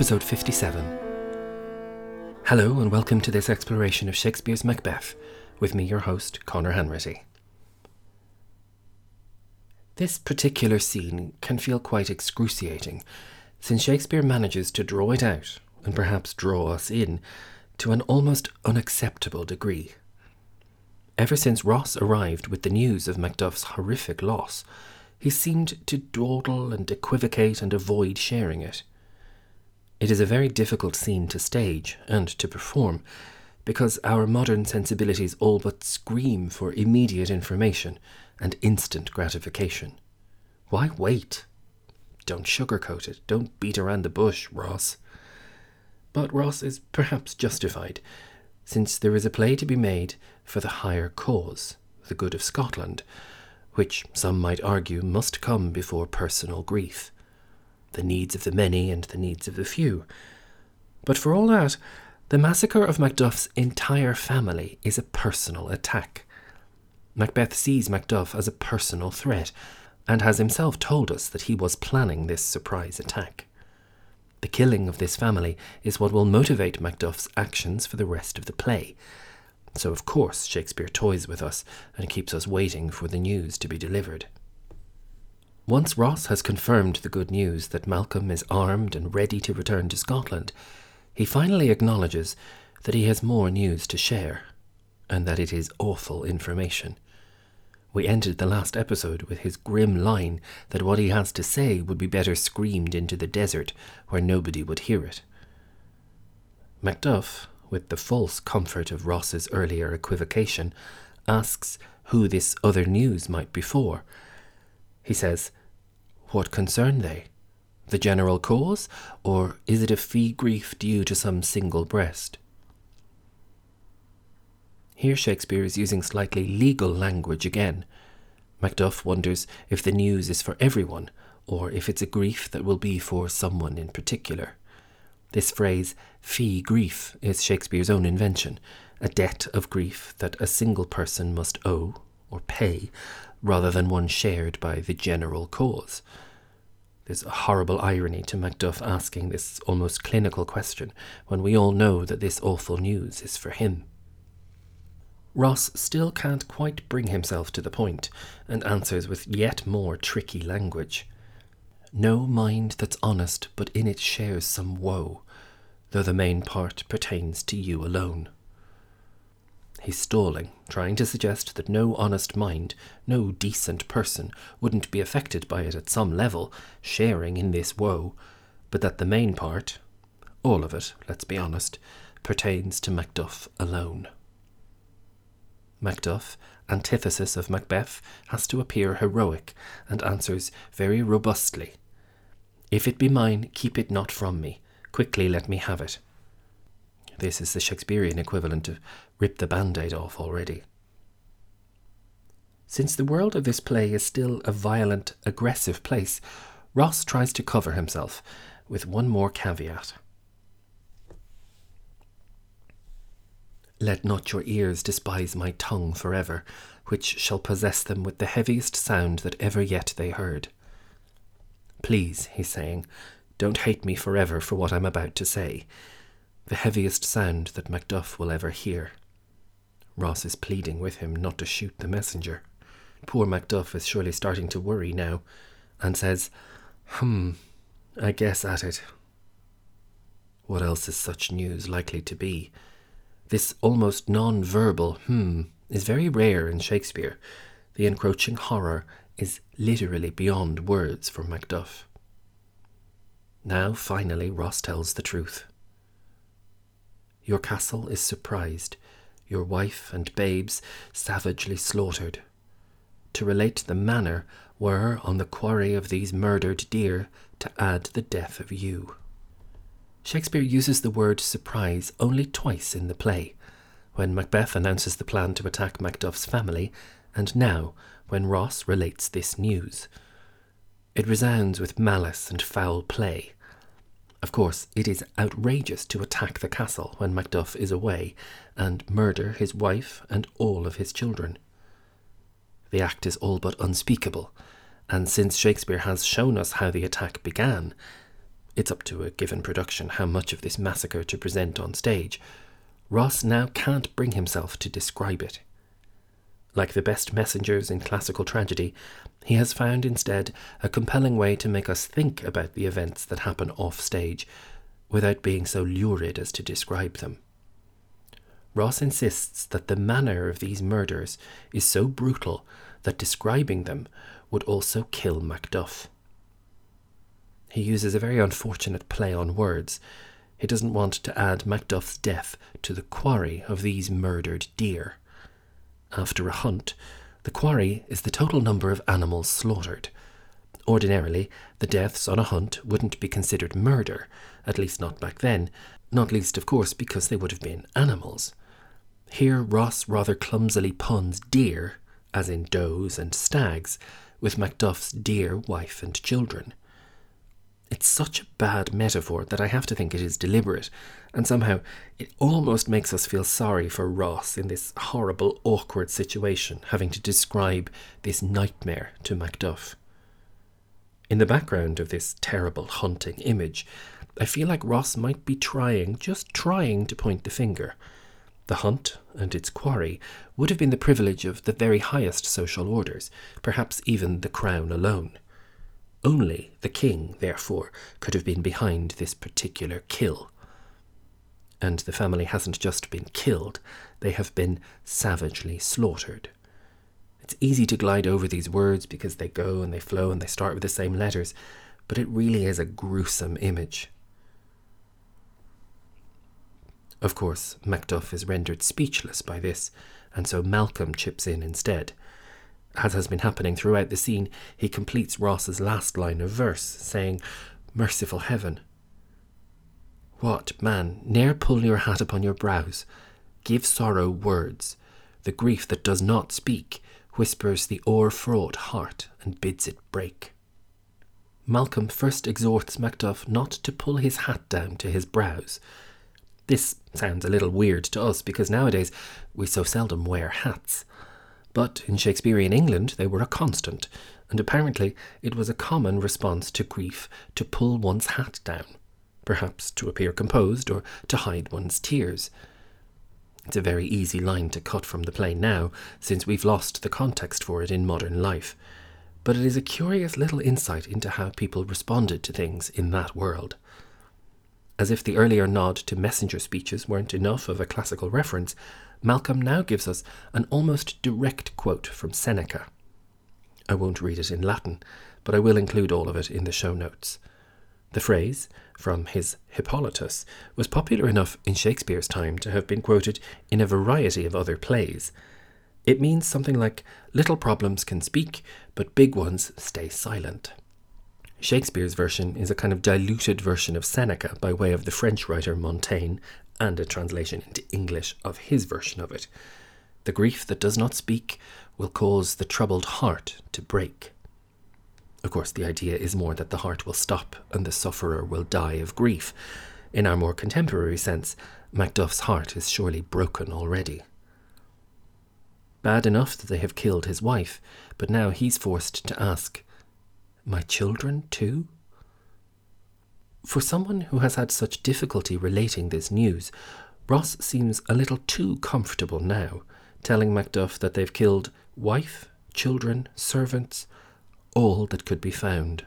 Episode 57. Hello, and welcome to this exploration of Shakespeare's Macbeth, with me, your host, Conor Hanratty. This particular scene can feel quite excruciating, since Shakespeare manages to draw it out, and perhaps draw us in, to an almost unacceptable degree. Ever since Ross arrived with the news of Macduff's horrific loss, he seemed to dawdle and equivocate and avoid sharing it. It is a very difficult scene to stage and to perform, because our modern sensibilities all but scream for immediate information and instant gratification. Why wait? Don't sugarcoat it. Don't beat around the bush, Ross. But Ross is perhaps justified, since there is a play to be made for the higher cause, the good of Scotland, which some might argue must come before personal grief, the needs of the many and the needs of the few. But for all that, the massacre of Macduff's entire family is a personal attack. Macbeth sees Macduff as a personal threat, and has himself told us that he was planning this surprise attack. The killing of this family is what will motivate Macduff's actions for the rest of the play, so, of course, Shakespeare toys with us and keeps us waiting for the news to be delivered. Once Ross has confirmed the good news that Malcolm is armed and ready to return to Scotland, he finally acknowledges that he has more news to share, and that it is awful information. We ended the last episode with his grim line that what he has to say would be better screamed into the desert where nobody would hear it. Macduff, with the false comfort of Ross's earlier equivocation, asks who this other news might be for. He says, What concern they? The general cause, or is it a fee grief due to some single breast? Here Shakespeare is using slightly legal language again. Macduff wonders if the news is for everyone, or if it's a grief that will be for someone in particular. This phrase, fee grief, is Shakespeare's own invention, a debt of grief that a single person must owe, or pay, rather than one shared by the general cause. There's a horrible irony to Macduff asking this almost clinical question when we all know that this awful news is for him. Ross still can't quite bring himself to the point and answers with yet more tricky language. No mind that's honest but in it shares some woe, though the main part pertains to you alone. He's stalling, trying to suggest that no honest mind, no decent person, wouldn't be affected by it at some level, sharing in this woe, but that the main part, all of it, let's be honest, pertains to Macduff alone. Macduff, antithesis of Macbeth, has to appear heroic and answers very robustly if it be mine, keep it not from me. Quickly let me have it. This is the Shakespearean equivalent of rip the band aid off already. Since the world of this play is still a violent, aggressive place, Ross tries to cover himself with one more caveat. Let not your ears despise my tongue forever, which shall possess them with the heaviest sound that ever yet they heard. Please, he's saying, don't hate me forever for what I'm about to say. The heaviest sound that Macduff will ever hear. Ross is pleading with him not to shoot the messenger. Poor Macduff is surely starting to worry now, and says, Hmm, I guess at it. What else is such news likely to be? This almost non verbal hmm is very rare in Shakespeare. The encroaching horror is literally beyond words for Macduff. Now, finally, Ross tells the truth. Your castle is surprised, your wife and babes savagely slaughtered. To relate the manner were on the quarry of these murdered deer to add the death of you. Shakespeare uses the word surprise only twice in the play, when Macbeth announces the plan to attack Macduff's family, and now when Ross relates this news. It resounds with malice and foul play. Of course, it is outrageous to attack the castle when Macduff is away and murder his wife and all of his children. The act is all but unspeakable, And since Shakespeare has shown us how the attack began, it's up to a given production how much of this massacre to present on stage. Ross now can't bring himself to describe it. Like the best messengers in classical tragedy, he has found instead a compelling way to make us think about the events that happen off stage without being so lurid as to describe them. Ross insists that the manner of these murders is so brutal that describing them would also kill Macduff. He uses a very unfortunate play on words. He doesn't want to add Macduff's death to the quarry of these murdered deer. After a hunt, the quarry is the total number of animals slaughtered. Ordinarily, the deaths on a hunt wouldn't be considered murder, at least not back then, not least, of course, because they would have been animals. Here, Ross rather clumsily puns deer, as in does and stags, with Macduff's dear wife and children. It's such a bad metaphor that I have to think it is deliberate, and somehow it almost makes us feel sorry for Ross in this horrible, awkward situation, having to describe this nightmare to Macduff. In the background of this terrible haunting image, I feel like Ross might be trying, just trying to point the finger. The hunt and its quarry would have been the privilege of the very highest social orders, perhaps even the crown alone. Only the king, therefore, could have been behind this particular kill. And the family hasn't just been killed, they have been savagely slaughtered. It's easy to glide over these words because they go and they flow and they start with the same letters, but it really is a gruesome image. Of course, Macduff is rendered speechless by this, and so Malcolm chips in instead. As has been happening throughout the scene, he completes Ross's last line of verse, saying, Merciful heaven! What, man, ne'er pull your hat upon your brows. Give sorrow words. The grief that does not speak whispers the o'er-fraught heart and bids it break. Malcolm first exhorts Macduff not to pull his hat down to his brows. This sounds a little weird to us because nowadays we so seldom wear hats. But in Shakespearean England, they were a constant, and apparently it was a common response to grief to pull one's hat down, perhaps to appear composed or to hide one's tears. It's a very easy line to cut from the play now, since we've lost the context for it in modern life. But it is a curious little insight into how people responded to things in that world. As if the earlier nod to messenger speeches weren't enough of a classical reference, Malcolm now gives us an almost direct quote from Seneca. I won't read it in Latin, but I will include all of it in the show notes. The phrase, from his Hippolytus, was popular enough in Shakespeare's time to have been quoted in a variety of other plays. It means something like Little problems can speak, but big ones stay silent. Shakespeare's version is a kind of diluted version of Seneca by way of the French writer Montaigne and a translation into English of his version of it. The grief that does not speak will cause the troubled heart to break. Of course, the idea is more that the heart will stop and the sufferer will die of grief. In our more contemporary sense, Macduff's heart is surely broken already. Bad enough that they have killed his wife, but now he's forced to ask, My children too? For someone who has had such difficulty relating this news, Ross seems a little too comfortable now, telling Macduff that they've killed wife, children, servants, all that could be found.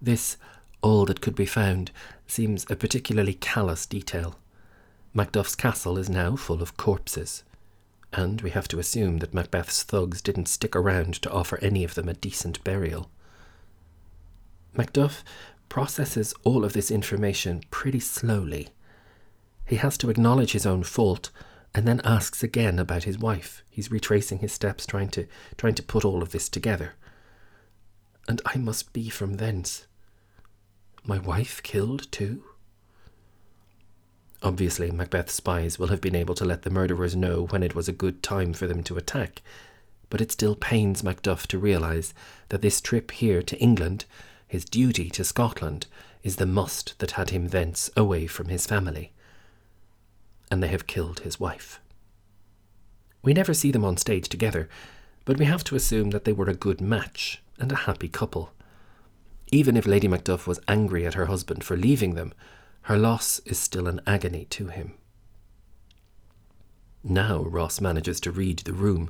This all that could be found seems a particularly callous detail. Macduff's castle is now full of corpses, and we have to assume that Macbeth's thugs didn't stick around to offer any of them a decent burial. Macduff processes all of this information pretty slowly. He has to acknowledge his own fault and then asks again about his wife. He's retracing his steps, trying to trying to put all of this together. And I must be from thence. My wife killed too? Obviously, Macbeth's spies will have been able to let the murderers know when it was a good time for them to attack, but it still pains Macduff to realise that this trip here to England his duty to Scotland is the must that had him thence away from his family. And they have killed his wife. We never see them on stage together, but we have to assume that they were a good match, and a happy couple. Even if Lady Macduff was angry at her husband for leaving them, her loss is still an agony to him. Now Ross manages to read the room,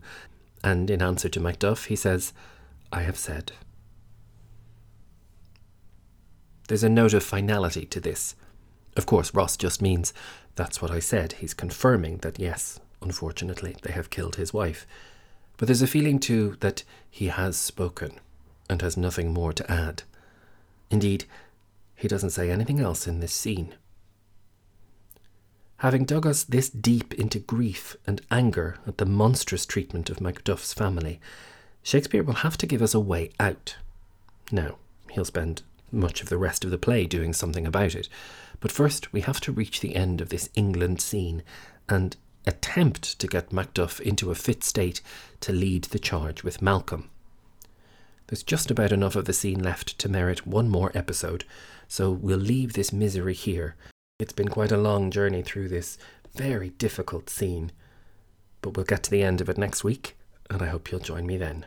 and in answer to Macduff, he says, I have said. There's a note of finality to this. Of course, Ross just means, that's what I said. He's confirming that, yes, unfortunately, they have killed his wife. But there's a feeling, too, that he has spoken and has nothing more to add. Indeed, he doesn't say anything else in this scene. Having dug us this deep into grief and anger at the monstrous treatment of Macduff's family, Shakespeare will have to give us a way out. Now, he'll spend much of the rest of the play doing something about it, but first we have to reach the end of this England scene and attempt to get Macduff into a fit state to lead the charge with Malcolm. There's just about enough of the scene left to merit one more episode, so we'll leave this misery here it's been quite a long journey through this very difficult scene, but we'll get to the end of it next week, and I hope you'll join me then.